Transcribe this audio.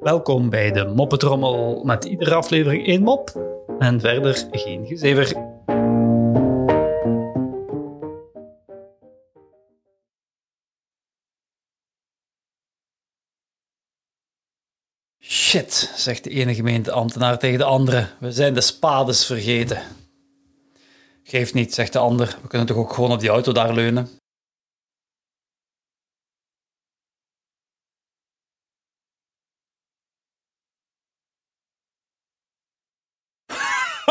Welkom bij de Moppetrommel met iedere aflevering één mop en verder geen gezever. Shit, zegt de ene gemeenteambtenaar tegen de andere. We zijn de spades vergeten. Geeft niet, zegt de ander. We kunnen toch ook gewoon op die auto daar leunen?